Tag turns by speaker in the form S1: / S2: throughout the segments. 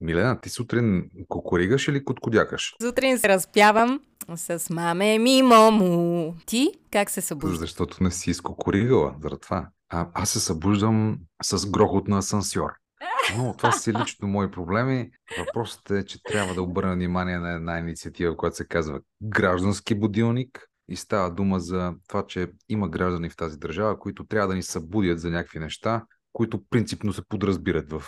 S1: Милена, ти сутрин кукуригаш или коткодякаш?
S2: Сутрин се разпявам с маме ми мому. Ти как се събуждаш?
S1: Защото не си изкукуригала, заради това. А, аз се събуждам с грохот на асансьор. Но това си лично мои проблеми. Въпросът е, че трябва да обърна внимание на една инициатива, която се казва Граждански будилник. И става дума за това, че има граждани в тази държава, които трябва да ни събудят за някакви неща, които принципно се подразбират в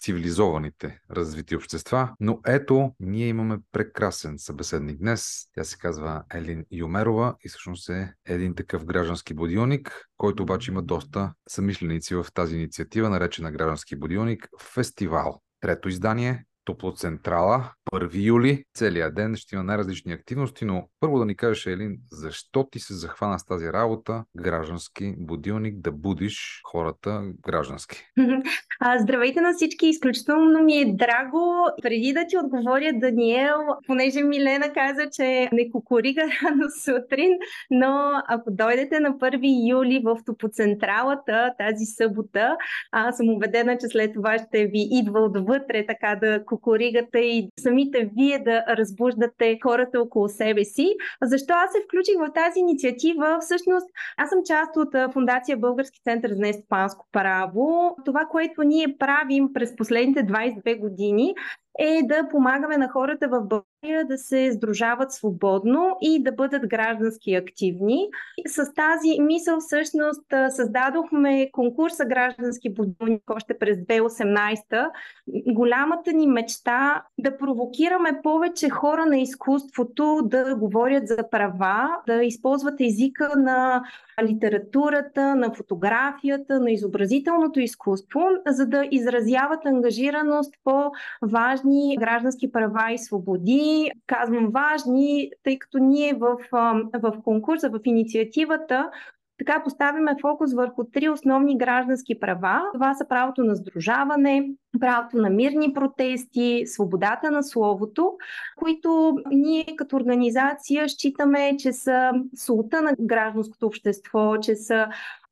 S1: цивилизованите развити общества. Но ето, ние имаме прекрасен събеседник днес. Тя се казва Елин Юмерова и всъщност е един такъв граждански будилник, който обаче има доста съмишленици в тази инициатива, наречена Граждански будилник Фестивал. Трето издание, Топлоцентрала, 1 юли, целият ден ще има най-различни активности, но първо да ни кажеш, Елин, защо ти се захвана с тази работа, граждански будилник, да будиш хората граждански?
S3: Здравейте на всички, изключително ми е драго. Преди да ти отговоря, Даниел, понеже Милена каза, че не кукурига рано сутрин, но ако дойдете на 1 юли в Топоцентралата тази събота, аз съм убедена, че след това ще ви идва отвътре така да кукуригате и самите вие да разбуждате хората около себе си. Защо аз се включих в тази инициатива? Всъщност, аз съм част от Фундация Български център за нестопанско право. Това, което ние правим през последните 22 години е да помагаме на хората в България да се сдружават свободно и да бъдат граждански активни. С тази мисъл всъщност създадохме конкурса Граждански будилник още през 2018. Голямата ни мечта да провокираме повече хора на изкуството да говорят за права, да използват езика на литературата, на фотографията, на изобразителното изкуство, за да изразяват ангажираност по важни граждански права и свободи. Казвам важни, тъй като ние в, в конкурса, в инициативата така поставяме фокус върху три основни граждански права. Това са правото на сдружаване, правото на мирни протести, свободата на словото, които ние като организация считаме, че са султа на гражданското общество, че са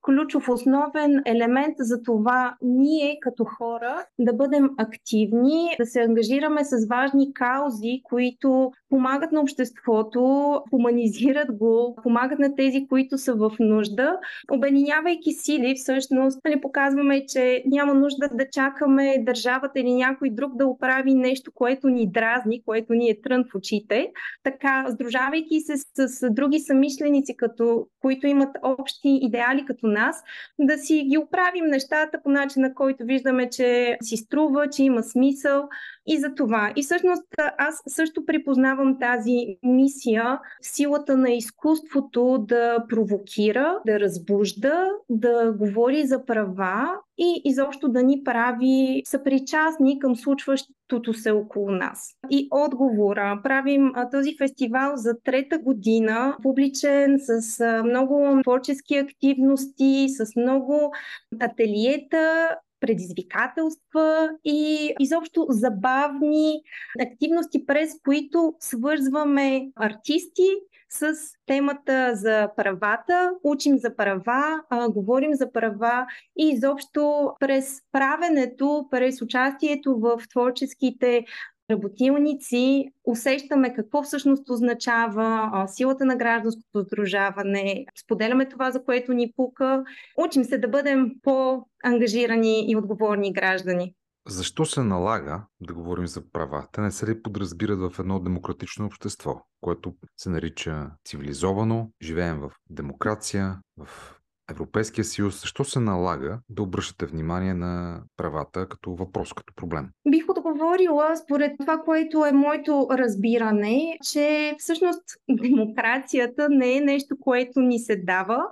S3: ключов, основен елемент за това ние като хора да бъдем активни, да се ангажираме с важни каузи, които помагат на обществото, хуманизират го, помагат на тези, които са в нужда. Обединявайки сили, всъщност, нали, показваме, че няма нужда да чакаме държавата или някой друг да оправи нещо, което ни дразни, което ни е трън в очите. Така, сдружавайки се с, с други самишленици, като, които имат общи идеали като нас, да си ги оправим нещата по начин, на който виждаме, че си струва, че има смисъл и за това. И всъщност аз също припознавам тази мисия, силата на изкуството да провокира, да разбужда, да говори за права и изобщо да ни прави съпричастни към случващото се около нас. И отговора. Правим този фестивал за трета година, публичен, с много творчески активности, с много ателиета, предизвикателства и изобщо забавни активности, през които свързваме артисти с темата за правата, учим за права, а, говорим за права и изобщо през правенето, през участието в творческите работилници усещаме какво всъщност означава силата на гражданското сдружаване, споделяме това, за което ни пука, учим се да бъдем по-ангажирани и отговорни граждани.
S1: Защо се налага да говорим за права? Те не се ли подразбират в едно демократично общество, което се нарича цивилизовано, живеем в демокрация, в Европейския съюз, защо се налага да обръщате внимание на правата като въпрос, като проблем?
S3: Бих отговорила според това, което е моето разбиране, че всъщност демокрацията не е нещо, което ни се дава,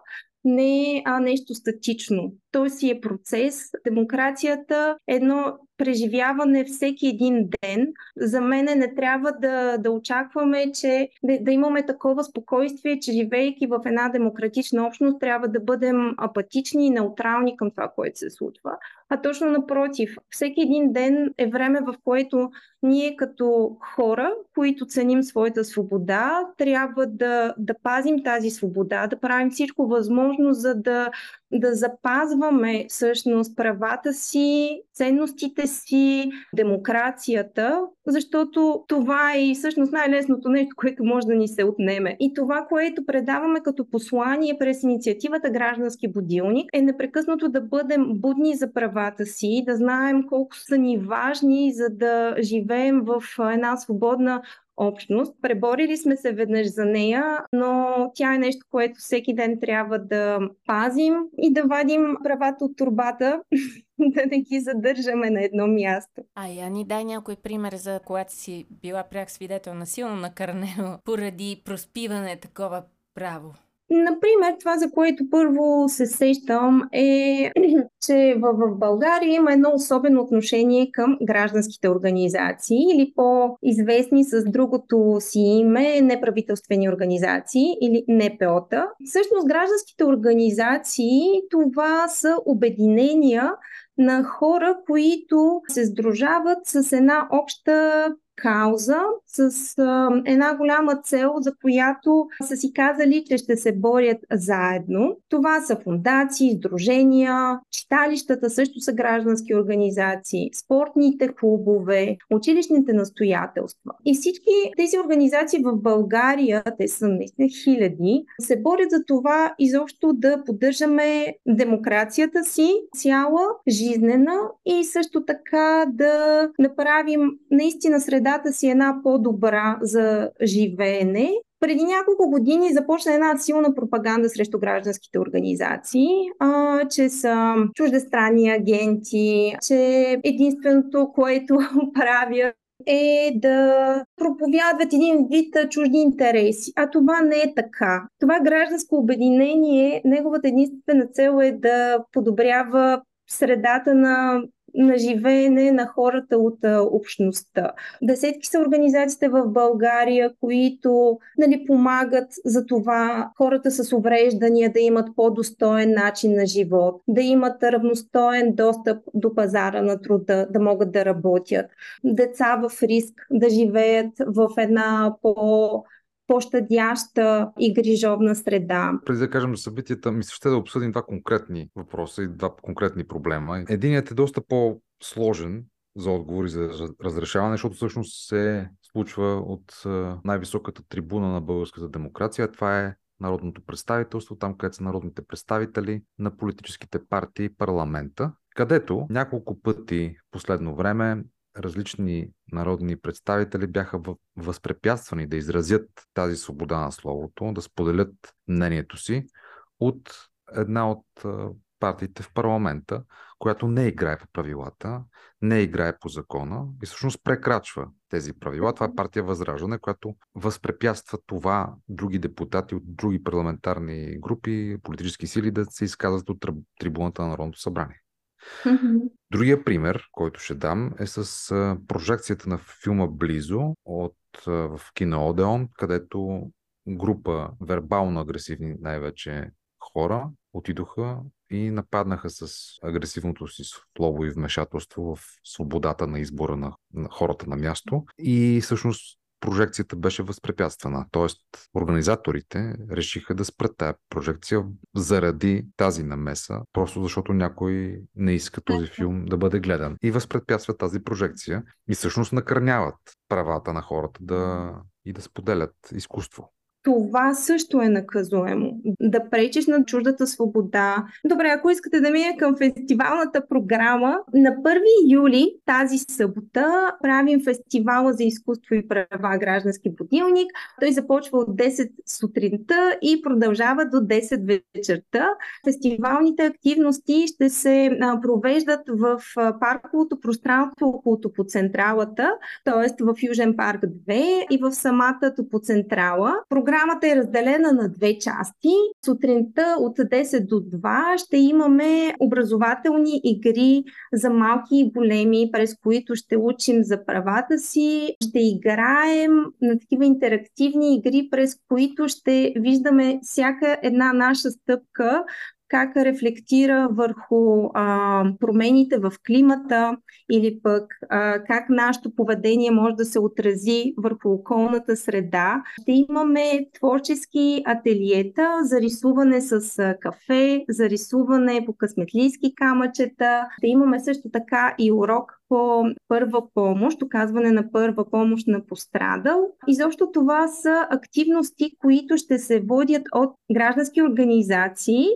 S3: не е нещо статично. Той си е процес. Демокрацията е едно преживяване всеки един ден. За мен не трябва да, да очакваме, че да, да имаме такова спокойствие, че живейки в една демократична общност, трябва да бъдем апатични и неутрални към това, което се случва. А точно напротив, всеки един ден е време, в което ние като хора, които ценим своята свобода, трябва да, да пазим тази свобода, да правим всичко възможно, за да да запазваме всъщност правата си, ценностите си, демокрацията, защото това е всъщност най-лесното нещо, което може да ни се отнеме. И това, което предаваме като послание през инициативата Граждански будилник, е непрекъснато да бъдем будни за правата си, да знаем колко са ни важни, за да живеем в една свободна общност. Преборили сме се веднъж за нея, но тя е нещо, което всеки ден трябва да пазим и да вадим правата от турбата, да не ги задържаме на едно място.
S2: А я ни дай някой пример за когато си била пряк свидетел на силно накърнено поради проспиване такова право.
S3: Например, това, за което първо се сещам е, че в, България има едно особено отношение към гражданските организации или по-известни с другото си име неправителствени организации или НПО-та. Всъщност гражданските организации това са обединения на хора, които се сдружават с една обща кауза с а, една голяма цел, за която са си казали, че ще се борят заедно. Това са фундации, сдружения, читалищата също са граждански организации, спортните клубове, училищните настоятелства. И всички тези организации в България, те са наистина хиляди, се борят за това изобщо да поддържаме демокрацията си цяла, жизнена и също така да направим наистина сред средата си една по-добра за живеене. Преди няколко години започна една силна пропаганда срещу гражданските организации, а, че са чуждестранни агенти, че единственото, което правят е да проповядват един вид чужди интереси. А това не е така. Това гражданско обединение, неговата единствена цел е да подобрява средата на на живеене на хората от общността. Десетки са организациите в България, които нали, помагат за това хората с увреждания да имат по-достоен начин на живот, да имат равностоен достъп до пазара на труда, да могат да работят, деца в риск да живеят в една по по-щадяща и грижовна среда.
S1: Преди да кажем за събитията, ми ще да обсъдим два конкретни въпроса и два конкретни проблема. Единият е доста по-сложен за отговори за разрешаване, защото всъщност се случва от най-високата трибуна на българската демокрация. Това е народното представителство, там където са народните представители на политическите партии парламента, където няколко пъти в последно време различни народни представители бяха възпрепятствани да изразят тази свобода на словото, да споделят мнението си от една от партиите в парламента, която не играе по правилата, не играе по закона и всъщност прекрачва тези правила. Това е партия Възраждане, която възпрепятства това други депутати от други парламентарни групи, политически сили да се изказват от трибуната на Народното събрание. Другия пример, който ще дам, е с прожекцията на филма Близо от, в кино Одеон, където група вербално агресивни най-вече хора отидоха и нападнаха с агресивното си слово и вмешателство в свободата на избора на, на хората на място. И всъщност прожекцията беше възпрепятствана. Тоест, организаторите решиха да спрат тази прожекция заради тази намеса, просто защото някой не иска този филм да бъде гледан. И възпрепятстват тази прожекция и всъщност накърняват правата на хората да и да споделят изкуство
S3: това също е наказуемо. Да пречиш на чуждата свобода. Добре, ако искате да мине към фестивалната програма, на 1 юли тази събота правим фестивала за изкуство и права граждански будилник. Той започва от 10 сутринта и продължава до 10 вечерта. Фестивалните активности ще се провеждат в парковото пространство около топоцентралата, т.е. в Южен парк 2 и в самата топоцентрала. Програма Програмата е разделена на две части. Сутринта от 10 до 2 ще имаме образователни игри за малки и големи, през които ще учим за правата си. Ще играем на такива интерактивни игри, през които ще виждаме всяка една наша стъпка как рефлектира върху а, промените в климата или пък а, как нашето поведение може да се отрази върху околната среда. Ще имаме творчески ателиета за рисуване с кафе, за рисуване по късметлийски камъчета. Ще имаме също така и урок по първа помощ, оказване на първа помощ на пострадал. Изобщо това са активности, които ще се водят от граждански организации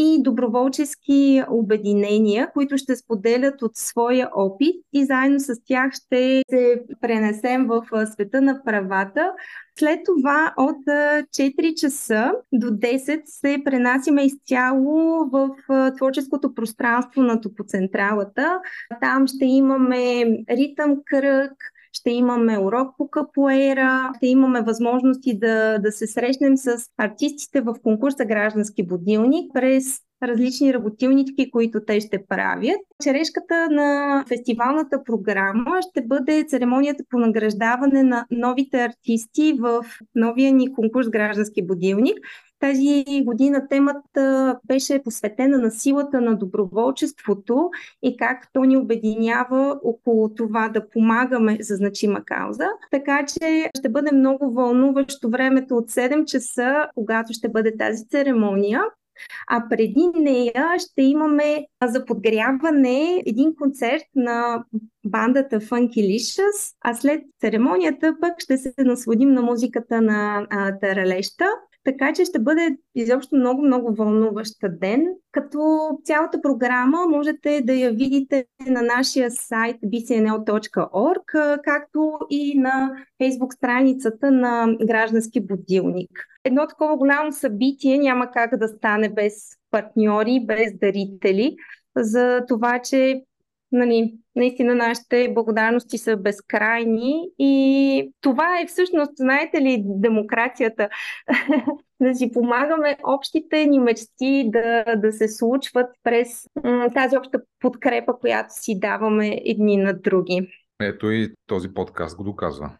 S3: и доброволчески обединения, които ще споделят от своя опит и заедно с тях ще се пренесем в света на правата. След това от 4 часа до 10 се пренасиме изцяло в творческото пространство на топоцентралата. Там ще имаме ритъм кръг, ще имаме урок по капоера, ще имаме възможности да, да се срещнем с артистите в конкурса Граждански будилник през различни работилнички, които те ще правят. Черешката на фестивалната програма ще бъде церемонията по награждаване на новите артисти в новия ни конкурс Граждански будилник. Тази година темата беше посветена на силата на доброволчеството и как то ни обединява около това да помагаме за значима кауза. Така че ще бъде много вълнуващо времето от 7 часа, когато ще бъде тази церемония. А преди нея ще имаме за подгряване един концерт на бандата Funky Licious, а след церемонията пък ще се насладим на музиката на а, Таралеща. Така че ще бъде изобщо много, много вълнуващ ден. Като цялата програма можете да я видите на нашия сайт bcnl.org, както и на фейсбук страницата на Граждански будилник. Едно такова голямо събитие няма как да стане без партньори, без дарители, за това, че нали, наистина нашите благодарности са безкрайни и това е всъщност, знаете ли, демокрацията. да си помагаме общите ни мечти да, да се случват през м- тази обща подкрепа, която си даваме едни на други.
S1: Ето и този подкаст го доказва.